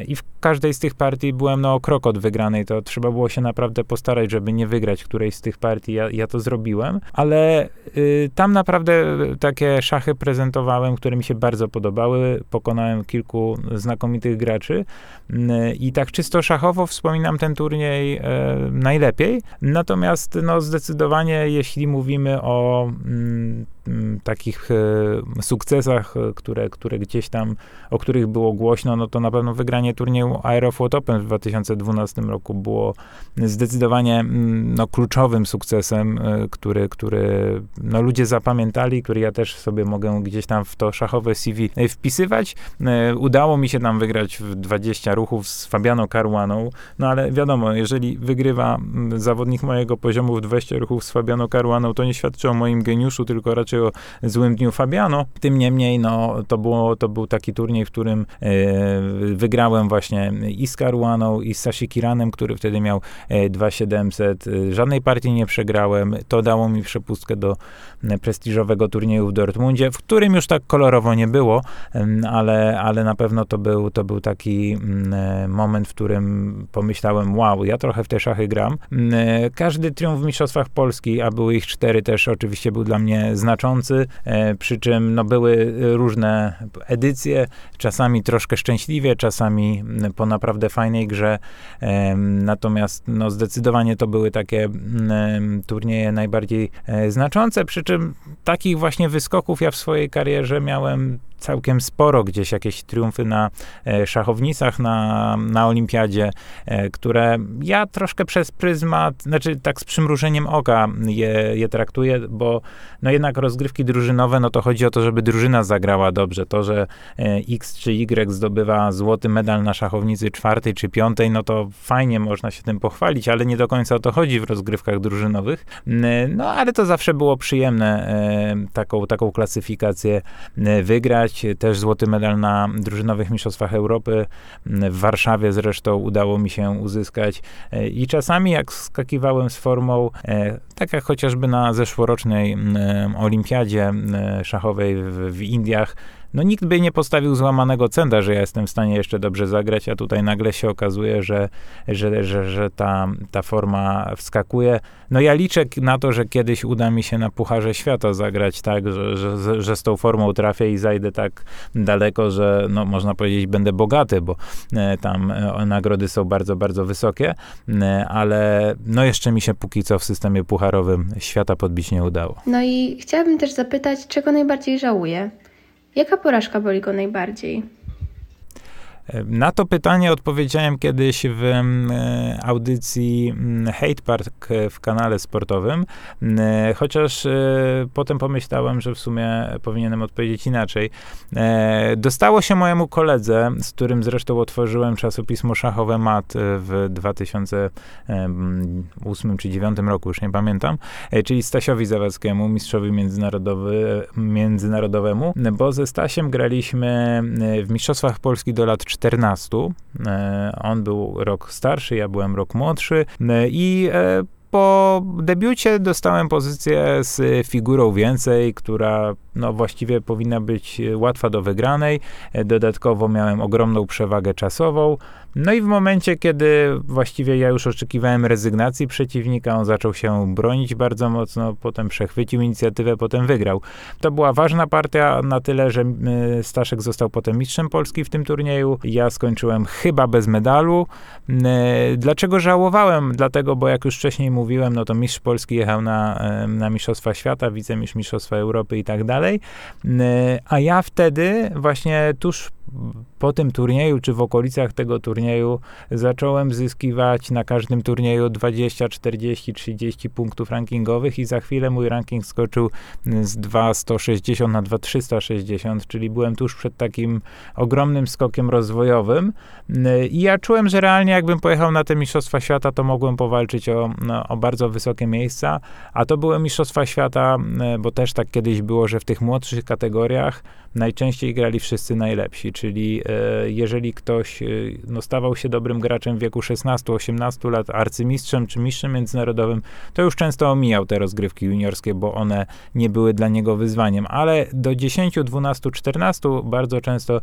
i w każdej z tych partii byłem no, krok od wygranej, to trzeba było się naprawdę postarać, żeby nie wygrać którejś z tych partii. Ja, ja to zrobiłem, ale y, tam naprawdę takie szachy prezentowałem, które mi się bardzo podobały. Pokonałem kilku znakomitych graczy y, i tak czysto szachowo wspominam ten turniej y, najlepiej. Natomiast no, zdecydowanie, jeśli mówimy o Mm, takich e, sukcesach, e, które, które gdzieś tam, o których było głośno, no to na pewno wygranie turnieju Aeroflot Open w 2012 roku było zdecydowanie no, kluczowym sukcesem, e, który, który no, ludzie zapamiętali, który ja też sobie mogę gdzieś tam w to szachowe CV wpisywać. Udało mi się tam wygrać w 20 ruchów z Fabiano Caruaną, no ale wiadomo, jeżeli wygrywa zawodnik mojego poziomu w 20 ruchów z Fabiano Caruaną, to nie świadczy o moim geniuszu, tylko raczej o złym dniu Fabiano. Tym niemniej, no, to, było, to był taki turniej, w którym e, wygrałem właśnie i z Caruaną, i z Sashi Kiranem, który wtedy miał e, 2700. E, żadnej partii nie przegrałem. To dało mi przepustkę do e, prestiżowego turnieju w Dortmundzie, w którym już tak kolorowo nie było, ale, ale na pewno to był, to był taki e, moment, w którym pomyślałem, wow, ja trochę w te szachy gram. E, każdy triumf w Mistrzostwach Polski, a były ich cztery też, oczywiście był dla mnie znaczący znaczący, e, przy czym no, były różne edycje, czasami troszkę szczęśliwie, czasami po naprawdę fajnej grze, natomiast no, zdecydowanie to były takie turnieje najbardziej e, znaczące, przy czym takich właśnie wyskoków ja w swojej karierze miałem całkiem sporo gdzieś jakieś triumfy na e, szachownicach na, na olimpiadzie, e, które ja troszkę przez pryzmat, znaczy tak z przymrużeniem oka je, je traktuję, bo no jednak rozgrywki drużynowe, no to chodzi o to, żeby drużyna zagrała dobrze. To, że e, X czy Y zdobywa złoty medal na szachownicy czwartej czy piątej, no to fajnie można się tym pochwalić, ale nie do końca o to chodzi w rozgrywkach drużynowych. No ale to zawsze było przyjemne taką, taką klasyfikację wygrać uzyskać. Też złoty medal na drużynowych mistrzostwach Europy. W Warszawie zresztą udało mi się uzyskać. I czasami jak skakiwałem z formą, tak jak chociażby na zeszłorocznej olimpiadzie szachowej w, w Indiach, no nikt by nie postawił złamanego centa, że ja jestem w stanie jeszcze dobrze zagrać, a tutaj nagle się okazuje, że, że, że, że ta, ta forma wskakuje. No ja liczę na to, że kiedyś uda mi się na Pucharze Świata zagrać tak, że, że, że z tą formą trafię i zajdę tak daleko, że no, można powiedzieć będę bogaty, bo e, tam e, nagrody są bardzo, bardzo wysokie, e, ale no jeszcze mi się póki co w systemie pucharowym świata podbić nie udało. No i chciałabym też zapytać, czego najbardziej żałuję? Jaka porażka boli go najbardziej? Na to pytanie odpowiedziałem kiedyś w e, audycji Hate Park w kanale sportowym, e, chociaż e, potem pomyślałem, że w sumie powinienem odpowiedzieć inaczej. Dostało się mojemu koledze, z którym zresztą otworzyłem czasopismo szachowe MAT w 2008 czy 2009 roku, już nie pamiętam, czyli Stasiowi Zawadzkiemu, mistrzowi międzynarodowy, międzynarodowemu, bo ze Stasiem graliśmy w Mistrzostwach Polski do lat 14. E, on był rok starszy, ja byłem rok młodszy e, i e, po debiucie dostałem pozycję z figurą więcej, która no, właściwie powinna być łatwa do wygranej. Dodatkowo miałem ogromną przewagę czasową. No i w momencie, kiedy właściwie ja już oczekiwałem rezygnacji przeciwnika, on zaczął się bronić bardzo mocno, potem przechwycił inicjatywę, potem wygrał. To była ważna partia na tyle, że Staszek został potem mistrzem Polski w tym turnieju. Ja skończyłem chyba bez medalu. Dlaczego żałowałem? Dlatego, bo jak już wcześniej mówiłem, no to mistrz Polski jechał na, na Mistrzostwa Świata, wicemistrz Mistrzostwa Europy i tak dalej. A ja wtedy właśnie tuż po tym turnieju, czy w okolicach tego turnieju, zacząłem zyskiwać na każdym turnieju 20, 40, 30 punktów rankingowych i za chwilę mój ranking skoczył z 2,160 na 2,360, czyli byłem tuż przed takim ogromnym skokiem rozwojowym. I ja czułem, że realnie jakbym pojechał na te Mistrzostwa Świata, to mogłem powalczyć o, no, o bardzo wysokie miejsca, a to były Mistrzostwa Świata, bo też tak kiedyś było, że w tych młodszych kategoriach najczęściej grali wszyscy najlepsi, czyli jeżeli ktoś e, no, stawał się dobrym graczem w wieku 16-18 lat, arcymistrzem czy mistrzem międzynarodowym, to już często omijał te rozgrywki juniorskie, bo one nie były dla niego wyzwaniem, ale do 10, 12, 14 bardzo często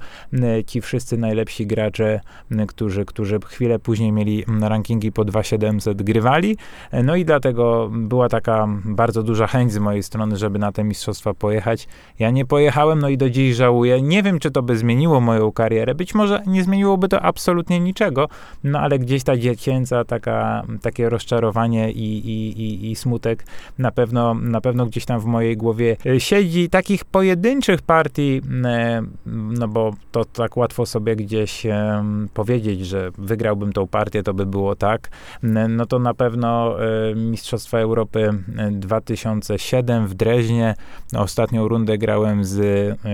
ci wszyscy najlepsi gracze, którzy, którzy chwilę później mieli rankingi po 2700 grywali, e, no i dlatego była taka bardzo duża chęć z mojej strony, żeby na te mistrzostwa pojechać. Ja nie pojechałem, no i do dziś żałuję. Nie wiem, czy to by zmieniło moją karierę. Być może nie zmieniłoby to absolutnie niczego, no ale gdzieś ta dziecięca taka, takie rozczarowanie i, i, i, i smutek na pewno, na pewno gdzieś tam w mojej głowie siedzi. Takich pojedynczych partii, e, no bo to tak łatwo sobie gdzieś e, powiedzieć, że wygrałbym tą partię, to by było tak. No to na pewno e, Mistrzostwa Europy 2007 w Dreźnie. Ostatnią rundę grałem z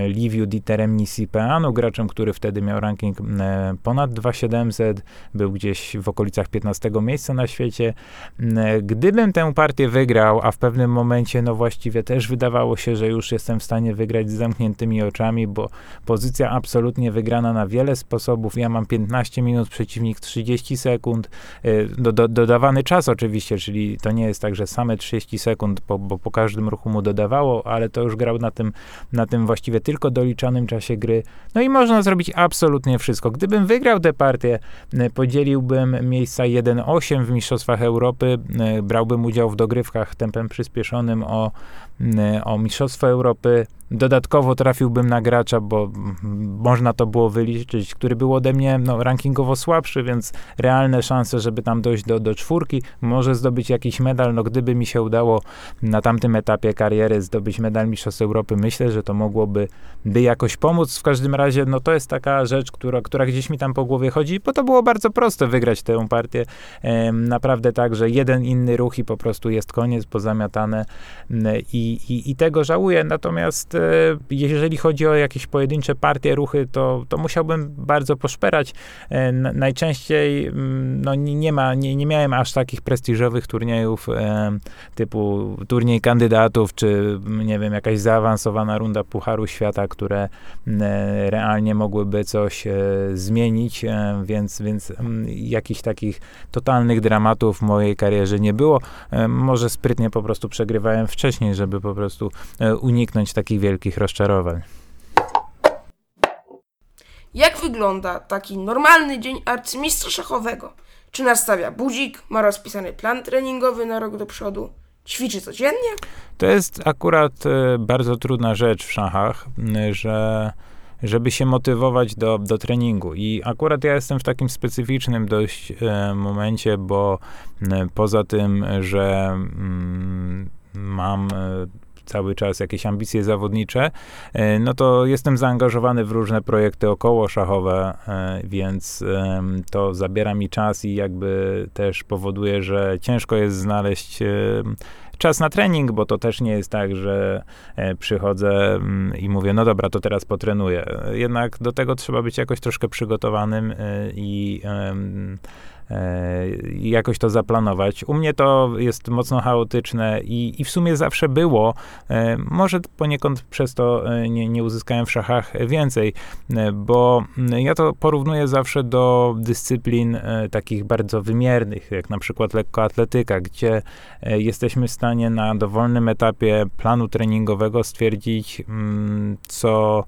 Liviu Dieterem Nisipeanu, graczem, który wtedy miał ranking e, ponad 2700, był gdzieś w okolicach 15 miejsca na świecie. E, gdybym tę partię wygrał, a w pewnym momencie, no właściwie też wydawało się, że już jestem w stanie wygrać z zamkniętymi oczami, bo pozycja absolutnie wygrana na wiele sposobów. Ja mam 15 minut, przeciwnik 30 sekund. E, do, do, dodawany czas oczywiście, czyli to nie jest tak, że same 30 sekund, bo, bo po każdym ruchu mu dodawało, ale to już grał na tym, na tym właściwie tylko doliczanym czasie gry. No i można zrobić absolutnie wszystko. Gdybym wygrał tę partię, podzieliłbym miejsca 1-8 w Mistrzostwach Europy, brałbym udział w dogrywkach tempem przyspieszonym o, o Mistrzostwo Europy, Dodatkowo trafiłbym na gracza, bo można to było wyliczyć, który był ode mnie no, rankingowo słabszy, więc realne szanse, żeby tam dojść do, do czwórki, może zdobyć jakiś medal. No gdyby mi się udało na tamtym etapie kariery zdobyć medal Mistrzostw Europy, myślę, że to mogłoby by jakoś pomóc. W każdym razie, no to jest tak, taka rzecz, która, która gdzieś mi tam po głowie chodzi, bo to było bardzo proste wygrać tę partię. Naprawdę tak, że jeden inny ruch i po prostu jest koniec, pozamiatane i, i, i tego żałuję. Natomiast jeżeli chodzi o jakieś pojedyncze partie, ruchy, to, to musiałbym bardzo poszperać. Najczęściej no, nie, ma, nie, nie miałem aż takich prestiżowych turniejów typu turniej kandydatów, czy nie wiem, jakaś zaawansowana runda Pucharu Świata, które realnie mogłyby coś e, zmienić, e, więc, więc jakichś takich totalnych dramatów w mojej karierze nie było. E, może sprytnie po prostu przegrywałem wcześniej, żeby po prostu uniknąć takich wielkich rozczarowań. Jak wygląda taki normalny dzień arcymistrza szachowego? Czy nastawia budzik, ma rozpisany plan treningowy na rok do przodu? Ćwiczy codziennie? To jest akurat e, bardzo trudna rzecz w szachach, że żeby się motywować do, do treningu. I akurat ja jestem w takim specyficznym dość e, momencie, bo poza tym, że mam e, cały czas jakieś ambicje zawodnicze, e, no to jestem zaangażowany w różne projekty około szachowe, e, więc to zabiera mi czas i jakby też powoduje, że ciężko jest znaleźć czas na trening, bo to też nie jest tak, że e, przychodzę mm, i mówię, no dobra, to teraz potrenuję. Jednak do tego trzeba być jakoś troszkę przygotowanym i E, i jakoś to zaplanować. U mnie to jest mocno chaotyczne i, i w sumie zawsze było. E, może poniekąd przez to e, nie, nie uzyskałem w szachach więcej, bo ja to porównuję zawsze do dyscyplin takich bardzo wymiernych, jak na przykład lekkoatletyka, gdzie jesteśmy w stanie na dowolnym etapie planu treningowego stwierdzić, mm, co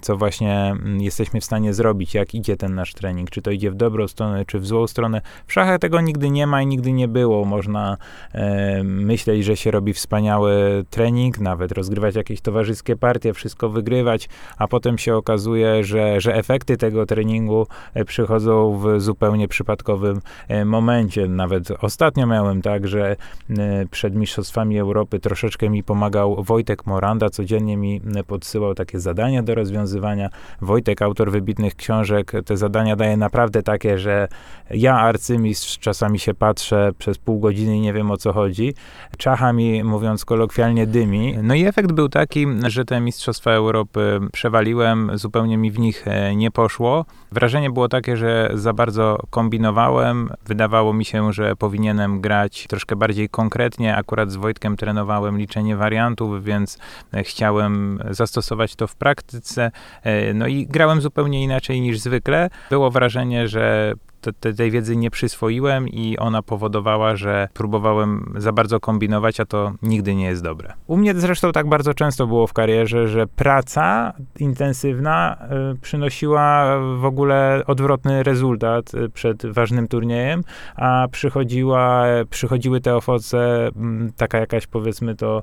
co właśnie mm, jesteśmy w stanie zrobić, jak idzie ten nasz trening, czy to idzie w dobrą stronę, czy w złą stronę. W szachach tego nigdy nie ma i nigdy nie było. Można e, myśleć, że się robi wspaniały trening, nawet rozgrywać jakieś towarzyskie partie, wszystko wygrywać, a potem się okazuje, że, że efekty tego treningu e, przychodzą w zupełnie przypadkowym e, momencie. Nawet ostatnio miałem tak, że e, przed Mistrzostwami Europy troszeczkę mi pomagał Wojtek Moranda, codziennie mi podsyłał takie zadania, zadania do rozwiązywania. Wojtek, autor wybitnych książek, te zadania daje naprawdę takie, że ja, arcymistrz, czasami się patrzę przez pół godziny i nie wiem o co chodzi. Czacha mi, mówiąc kolokwialnie, dymi. No i efekt był taki, że te Mistrzostwa Europy przewaliłem, zupełnie mi w nich e, nie poszło. Wrażenie było takie, że za bardzo kombinowałem. Wydawało mi się, że powinienem grać troszkę bardziej konkretnie. Akurat z Wojtkiem trenowałem liczenie wariantów, więc e, chciałem zastosować to w praktyce praktyce. E, no i grałem zupełnie inaczej niż zwykle. Było wrażenie, że te, tej wiedzy nie przyswoiłem i ona powodowała, że próbowałem za bardzo kombinować, a to nigdy nie jest dobre. U mnie zresztą tak bardzo często było w karierze, że praca intensywna y, przynosiła w ogóle odwrotny rezultat y, przed ważnym turniejem, a przychodziła, przychodziły te owoce, taka jakaś powiedzmy to E,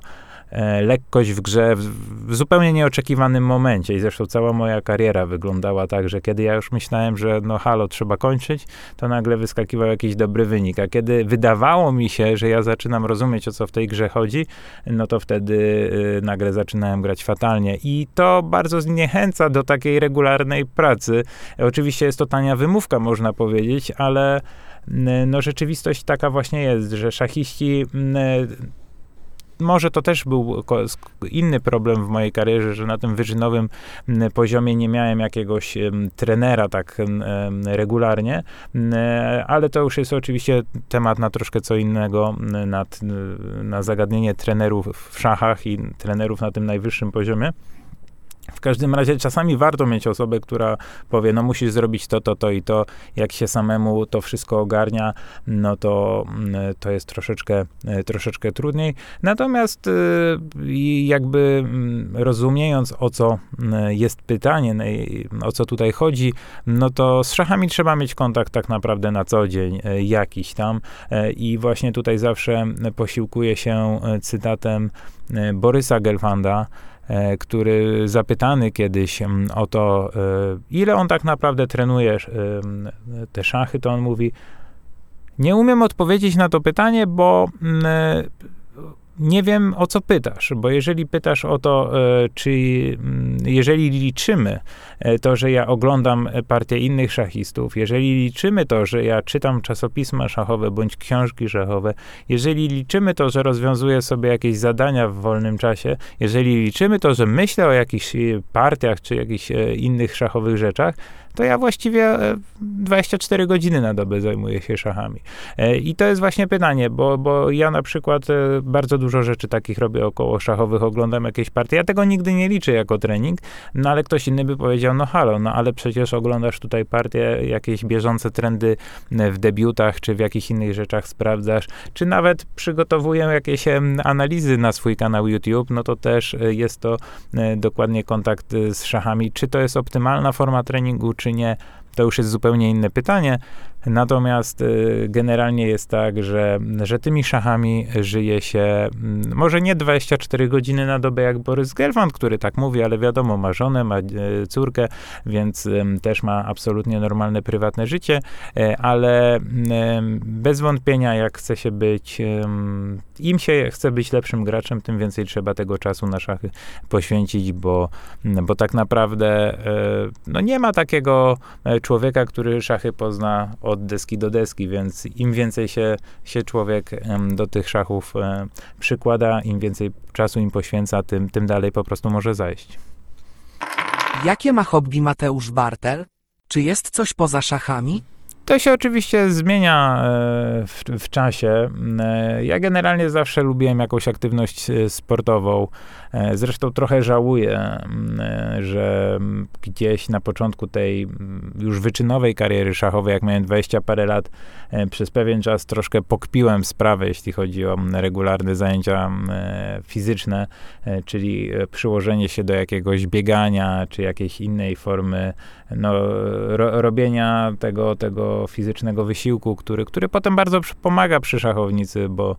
lekkość w grze w, zupełnie nieoczekiwanym momencie. I zresztą cała moja kariera wyglądała tak, że kiedy ja już myślałem, że no halo, trzeba kończyć, to nagle wyskakiwał jakiś dobry wynik. A kiedy wydawało mi się, że ja zaczynam rozumieć, o co w tej grze chodzi, no to wtedy y, nagle zaczynałem grać fatalnie. I to bardzo zniechęca do takiej regularnej pracy. Oczywiście jest to tania wymówka, można powiedzieć, ale no rzeczywistość taka właśnie jest, że szachiści może to też był inny problem w mojej karierze, że na tym wyczynowym poziomie nie miałem jakiegoś trenera tak regularnie, ale to już jest oczywiście temat na troszkę co innego, na, na zagadnienie trenerów w szachach i trenerów na tym najwyższym poziomie. W każdym razie czasami warto mieć osobę, która powie, no musisz zrobić to, to, to i to. Jak się samemu to wszystko ogarnia, no to, mm, to jest troszeczkę, e, troszeczkę trudniej. Natomiast y, jakby mm, rozumiejąc, o co mm, jest pytanie, no o co tutaj chodzi, no to z szachami trzeba mieć kontakt tak naprawdę na co dzień, e, jakiś tam. E, I właśnie tutaj zawsze posiłkuję się cytatem Borysa Gelfanda, E, który zapytany kiedyś mm, o to, e, ile on tak naprawdę trenuje e, te szachy, to on mówi, nie umiem odpowiedzieć na to pytanie, bo mm, nie wiem o co pytasz, bo jeżeli pytasz o to, e, czy mm, jeżeli liczymy e, to, że ja oglądam partię innych szachistów, jeżeli liczymy to, że ja czytam czasopisma szachowe bądź książki szachowe, jeżeli liczymy to, że rozwiązuję sobie jakieś zadania w wolnym czasie, jeżeli liczymy to, że myślę o jakichś partiach czy jakichś innych szachowych rzeczach, to ja właściwie 24 godziny na dobę zajmuję się szachami. I to jest właśnie pytanie, bo, bo ja na przykład bardzo dużo rzeczy takich robię około szachowych, oglądam jakieś partie. Ja tego nigdy nie liczę jako trening, no ale ktoś inny by powiedział, no halo, no ale przecież oglądasz tutaj partie, jakieś bieżące trendy w debiutach, czy w jakichś innych rzeczach sprawdzasz, czy nawet przygotowuję jakieś analizy na swój kanał YouTube, no to też e, jest to e, dokładnie kontakt e, z szachami. Czy to jest optymalna forma treningu, czy nie, to już jest zupełnie inne pytanie. Natomiast y, generalnie jest tak, że, że tymi szachami żyje się mm, może nie 24 godziny na dobę jak Borys Gelfand, który tak mówi, ale wiadomo, ma żonę, ma y, córkę, więc też ma absolutnie normalne prywatne życie, y, ale bez wątpienia jak chce się być, im się chce być lepszym graczem, tym więcej trzeba tego czasu na szachy poświęcić, bo, bo tak naprawdę no nie ma takiego e, człowieka, który szachy pozna od deski do deski, więc im więcej się, się człowiek do tych szachów e, przykłada, im więcej czasu im poświęca, tym, tym dalej po prostu może zajść. Jakie ma hobby Mateusz Bartel? Czy jest coś poza szachami? To się oczywiście zmienia e, w, w, czasie. E, ja generalnie zawsze lubiłem jakąś aktywność e, sportową. Zresztą trochę żałuję, że gdzieś na początku tej już wyczynowej kariery szachowej, jak miałem 20 parę lat, przez pewien czas troszkę pokpiłem sprawę, jeśli chodzi o regularne zajęcia fizyczne, czyli przyłożenie się do jakiegoś biegania, czy jakiejś innej formy no, ro, robienia tego, tego fizycznego wysiłku, który, który potem bardzo pomaga przy szachownicy, bo,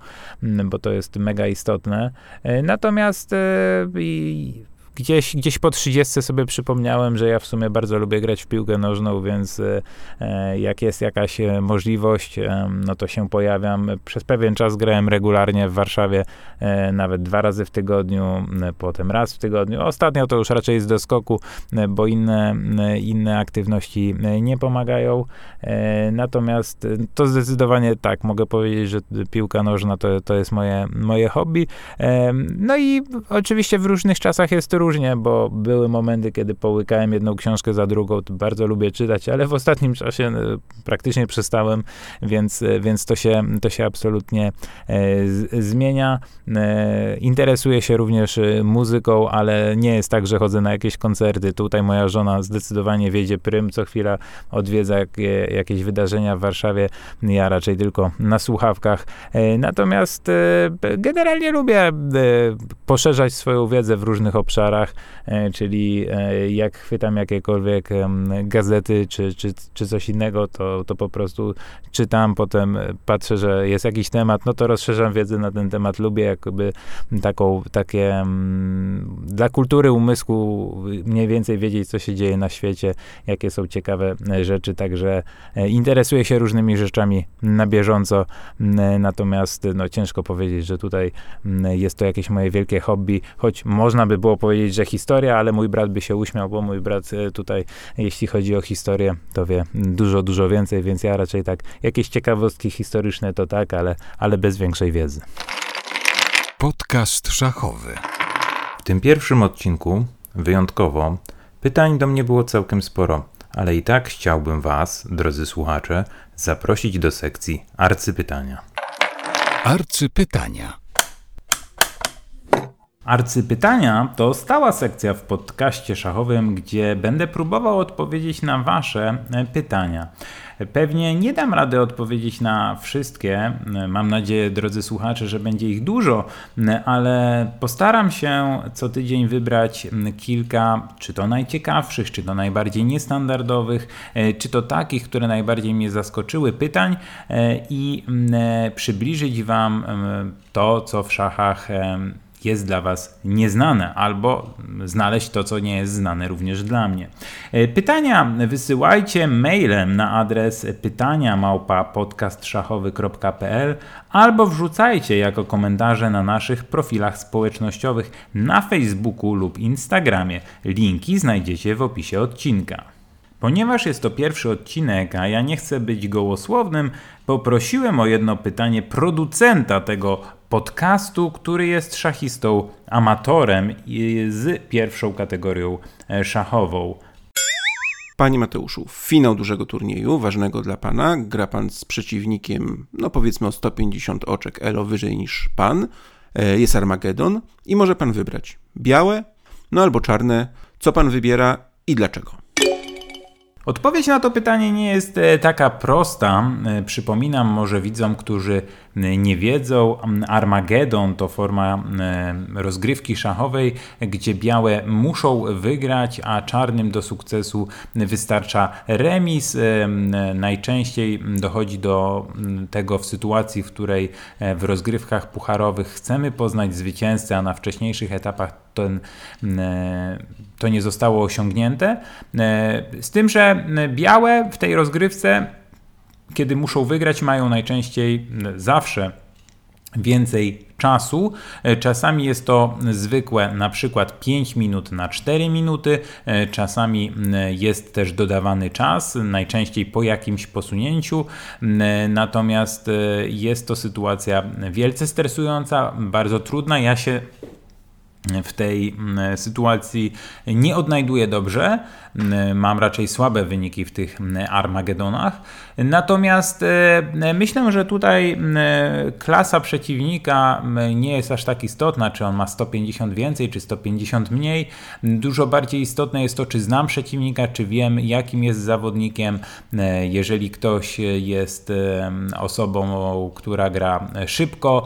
bo to jest mega istotne. E, natomiast e, i gdzieś, gdzieś po 30 sobie przypomniałem, że ja w sumie bardzo lubię grać w piłkę nożną, więc e, jak jest jakaś e, możliwość, e, no to się pojawiam. Przez pewien czas grałem regularnie w Warszawie, nawet dwa razy w tygodniu, potem raz w tygodniu. Ostatnio to już raczej jest do skoku, e, bo inne, inne aktywności nie pomagają. natomiast to zdecydowanie tak, mogę powiedzieć, że piłka nożna to, to jest moje, moje hobby. no i oczywiście w różnych czasach jest to różnie, bo były momenty, kiedy połykałem jedną książkę za drugą. Bardzo lubię czytać, ale w ostatnim czasie e, praktycznie przestałem, więc, e, więc to, się, to się absolutnie e, z, zmienia. Interesuję się również muzyką, ale nie jest tak, że chodzę na jakieś koncerty. Tutaj moja żona zdecydowanie wiedzie prym, co chwila odwiedza jakieś wydarzenia w Warszawie. Ja raczej tylko na słuchawkach. Natomiast generalnie lubię poszerzać swoją wiedzę w różnych obszarach E, czyli e, jak chwytam jakiekolwiek gazety czy, czy, czy coś innego, to, to po prostu czytam, potem patrzę, że jest jakiś temat, no to rozszerzam wiedzę na ten temat. Lubię jakby taką, takie dla kultury umysłu mniej więcej wiedzieć, co się dzieje na świecie, jakie są ciekawe e, rzeczy, także interesuję się różnymi rzeczami na bieżąco, natomiast no, ciężko powiedzieć, że tutaj jest to jakieś moje wielkie hobby, choć można by było powiedzieć, powiedzieć, że historia, ale mój brat by się uśmiał, bo mój brat e, tutaj, jeśli chodzi o historię, to wie dużo, dużo więcej, więc ja raczej tak, jakieś ciekawostki historyczne to tak, ale, ale bez większej wiedzy. Podcast szachowy. W tym pierwszym odcinku, wyjątkowo, pytań do mnie było całkiem sporo, ale i tak chciałbym Was, drodzy słuchacze, zaprosić do sekcji arcypytania. Arcypytania. Arcypytania to stała sekcja w podcaście szachowym, gdzie będę próbował odpowiedzieć na Wasze e, pytania. Pewnie nie dam rady odpowiedzieć na wszystkie. Mam nadzieję, drodzy słuchacze, że będzie ich dużo, ale postaram się co tydzień wybrać kilka, czy to najciekawszych, czy to najbardziej niestandardowych, e, czy to takich, które najbardziej mnie zaskoczyły pytań e, i przybliżyć Wam to, co w szachach jest dla Was nieznane, albo znaleźć to, co nie jest znane również dla mnie. E, pytania wysyłajcie mailem na adres pytania małpa podcastszachowy.pl albo wrzucajcie jako komentarze na naszych profilach społecznościowych na Facebooku lub Instagramie. Linki znajdziecie w opisie odcinka. Ponieważ jest to pierwszy odcinek, a ja nie chcę być gołosłownym, poprosiłem o jedno pytanie producenta tego podcastu, który jest szachistą, amatorem z pierwszą kategorią e, szachową. Panie Mateuszu, finał dużego turnieju, ważnego dla pana. Gra pan z przeciwnikiem, no powiedzmy o 150 oczek elo wyżej niż pan. E, jest Armagedon i może pan wybrać białe, no albo czarne. Co pan wybiera i dlaczego? Odpowiedź na to pytanie nie jest e, taka prosta. Przypominam może widzom, którzy nie wiedzą, Armagedon to forma rozgrywki szachowej, gdzie białe muszą wygrać, a czarnym do sukcesu wystarcza remis. Najczęściej dochodzi do tego w sytuacji, w której w rozgrywkach pucharowych chcemy poznać zwycięzcę, a na wcześniejszych etapach ten, to nie zostało osiągnięte. Z tym, że białe w tej rozgrywce, kiedy muszą wygrać, mają najczęściej zawsze więcej czasu. Czasami jest to zwykłe, na przykład 5 minut na 4 minuty. Czasami jest też dodawany czas, najczęściej po jakimś posunięciu. Natomiast jest to sytuacja wielce stresująca, bardzo trudna. Ja się w tej mm, sytuacji nie odnajduję dobrze. Mm, mam raczej słabe wyniki w tych mm, Armagedonach. Natomiast e, myślę, że tutaj klasa przeciwnika nie jest aż tak istotna, czy on ma 150 więcej, czy 150 mniej. Dużo bardziej istotne jest to, czy znam przeciwnika, czy wiem, jakim jest zawodnikiem. E, jeżeli ktoś jest e, osobą, która gra szybko,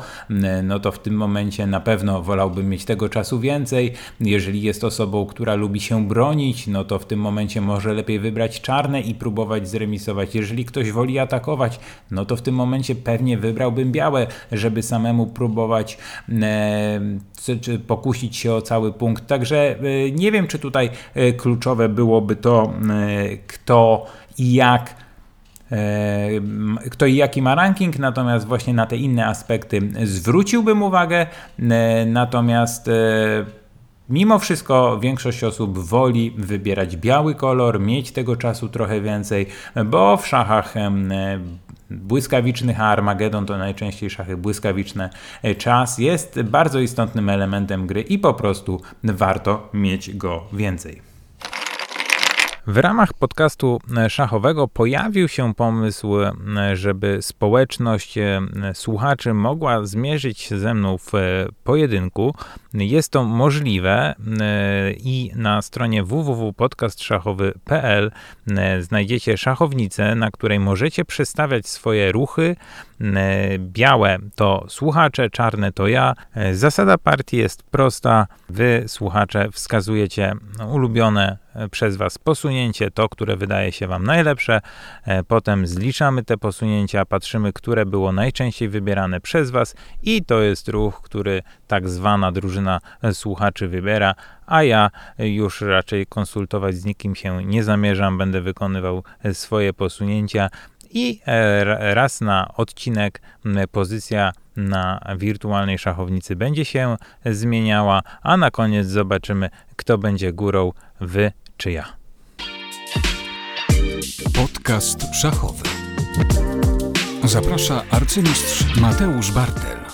no to w tym momencie na pewno wolałbym mieć tego czasu czasu więcej. Jeżeli jest osobą, która lubi się bronić, no to w tym momencie może lepiej wybrać czarne i próbować zremisować. Jeżeli ktoś woli atakować, no to w tym momencie pewnie wybrałbym białe, żeby samemu próbować e, czy pokusić się o cały punkt. Także e, nie wiem, czy tutaj e, kluczowe byłoby to, e, kto i jak kto i jaki ma ranking, natomiast właśnie na te inne aspekty zwróciłbym uwagę. E, natomiast e, Mimo wszystko większość osób woli wybierać biały kolor, mieć tego czasu trochę więcej, bo w szachach błyskawicznych, a Armagedon to najczęściej szachy błyskawiczne, czas jest bardzo istotnym elementem gry i po prostu warto mieć go więcej. W ramach podcastu e, szachowego pojawił się pomysł, e, żeby społeczność e, słuchaczy mogła zmierzyć się ze mną w pojedynku. Jest to możliwe i na stronie www.podcastszachowy.pl znajdziecie szachownicę, na której możecie przestawiać swoje ruchy. Białe to słuchacze, czarne to ja. Zasada partii jest prosta. Wy, słuchacze, wskazujecie ulubione przez Was posunięcie, to, które wydaje się Wam najlepsze. E, potem zliczamy te posunięcia, patrzymy, które było najczęściej wybierane przez Was i to jest ruch, który tak zwana drużyna słuchaczy wybiera, a ja już raczej konsultować z nikim się nie zamierzam, będę wykonywał swoje posunięcia i e, raz na odcinek pozycja na wirtualnej szachownicy będzie się zmieniała, a na koniec zobaczymy, kto będzie górą, wy czy ja. Podcast szachowy. Zaprasza arcymistrz Mateusz Bartel.